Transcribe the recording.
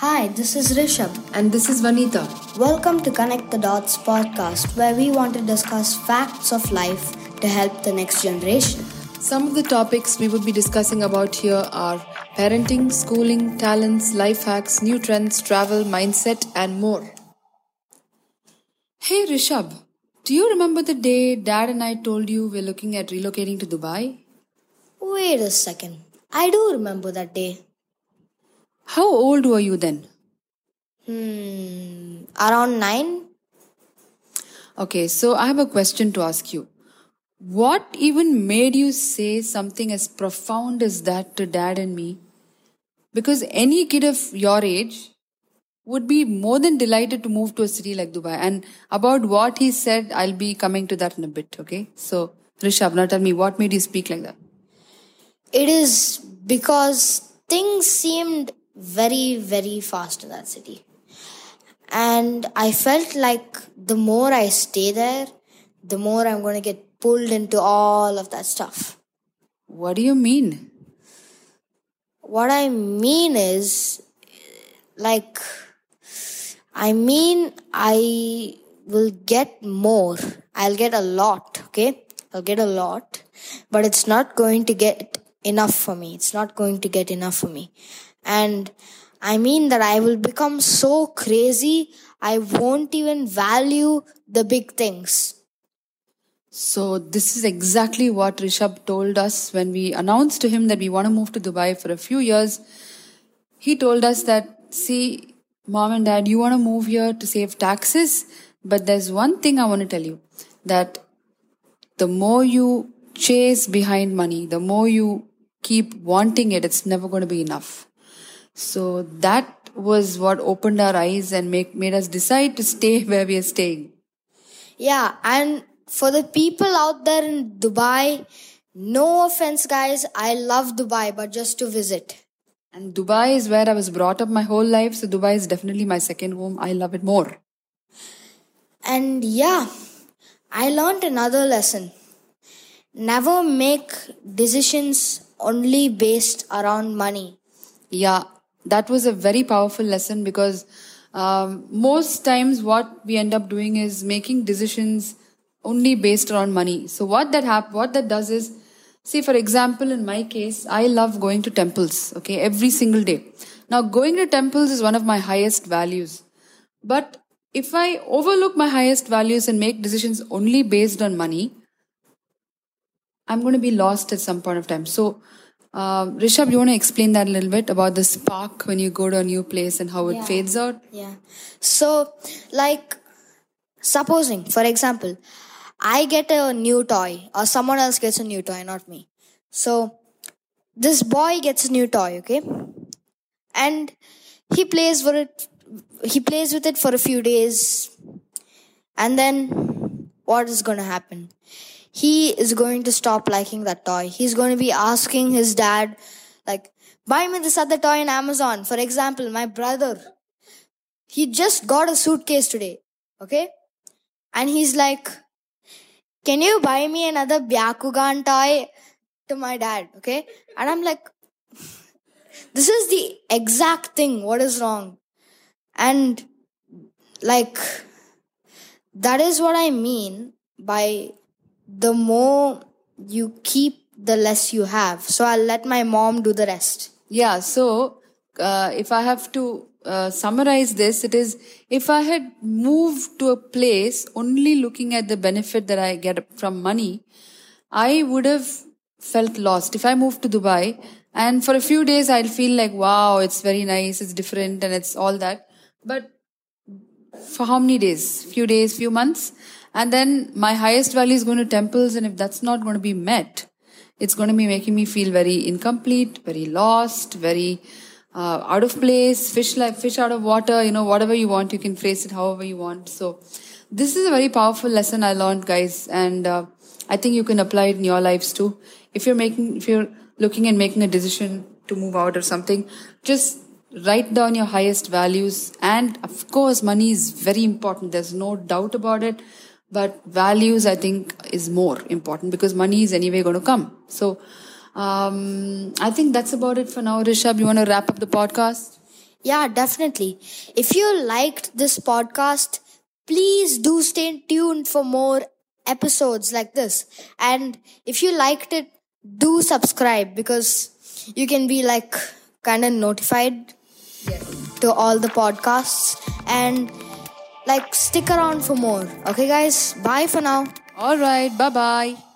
Hi, this is Rishabh. And this is Vanita. Welcome to Connect the Dots podcast, where we want to discuss facts of life to help the next generation. Some of the topics we would be discussing about here are parenting, schooling, talents, life hacks, new trends, travel, mindset, and more. Hey Rishabh, do you remember the day dad and I told you we're looking at relocating to Dubai? Wait a second. I do remember that day. How old were you then? Hmm, around nine? Okay, so I have a question to ask you. What even made you say something as profound as that to dad and me? Because any kid of your age would be more than delighted to move to a city like Dubai. And about what he said, I'll be coming to that in a bit, okay? So, Rishabh, now tell me, what made you speak like that? It is because things seemed very, very fast in that city. And I felt like the more I stay there, the more I'm going to get pulled into all of that stuff. What do you mean? What I mean is, like, I mean, I will get more. I'll get a lot, okay? I'll get a lot, but it's not going to get enough for me. It's not going to get enough for me. And I mean that I will become so crazy, I won't even value the big things. So, this is exactly what Rishabh told us when we announced to him that we want to move to Dubai for a few years. He told us that, see, mom and dad, you want to move here to save taxes, but there's one thing I want to tell you that the more you chase behind money, the more you keep wanting it, it's never going to be enough. So that was what opened our eyes and make, made us decide to stay where we are staying. Yeah, and for the people out there in Dubai, no offense, guys, I love Dubai, but just to visit. And Dubai is where I was brought up my whole life, so Dubai is definitely my second home. I love it more. And yeah, I learned another lesson. Never make decisions only based around money. Yeah, that was a very powerful lesson because um, most times what we end up doing is making decisions only based around money. So what that hap- what that does is, see, for example, in my case, I love going to temples. Okay, every single day. Now, going to temples is one of my highest values, but if I overlook my highest values and make decisions only based on money, I'm going to be lost at some point of time. So uh, Rishabh, you want to explain that a little bit about the spark when you go to a new place and how it Yeah. fades out? Yeah. So, like, supposing, for example, I get a new toy, or someone else gets a new toy, not me. So, this boy gets a new toy, okay? And he plays for it, he plays with it for a few days. And then, what is going to happen? He is going to stop liking that toy. He's going to be asking his dad, like, buy me this other toy on Amazon. For example, my brother, he just got a suitcase today, okay? And he's like, can you buy me another Byakugan toy to my dad, okay? And I'm like, this is the exact thing. What is wrong? And like, that is what I mean by the more you keep, the less you have. So I'll let my mom do the rest. Yeah, so uh, if I have to uh, summarize this, it is if I had moved to a place only looking at the benefit that I get from money, I would have felt lost. If I moved to Dubai and for a few days I'll feel like, wow, it's very nice, it's different, and it's all that. But for how many days? Few days, few months? And then my highest value is going to temples, and if that's not going to be met, it's going to be making me feel very incomplete, very lost, very uh, out of place, fish like fish out of water. You know, whatever you want, you can phrase it however you want. So, this is a very powerful lesson I learned, guys, and uh, I think you can apply it in your lives too. If you're making, if you're looking and making a decision to move out or something, just write down your highest values. And of course, money is very important. There's no doubt about it. But values, I think, is more important because money is anyway going to come. So, um, I think that's about it for now. Rishabh, you want to wrap up the podcast? Yeah, definitely. If you liked this podcast, please do stay tuned for more episodes like this. And if you liked it, do subscribe because you can be like kind of notified to all the podcasts and like stick around for more. Okay, guys, bye for now. All right. Bye bye.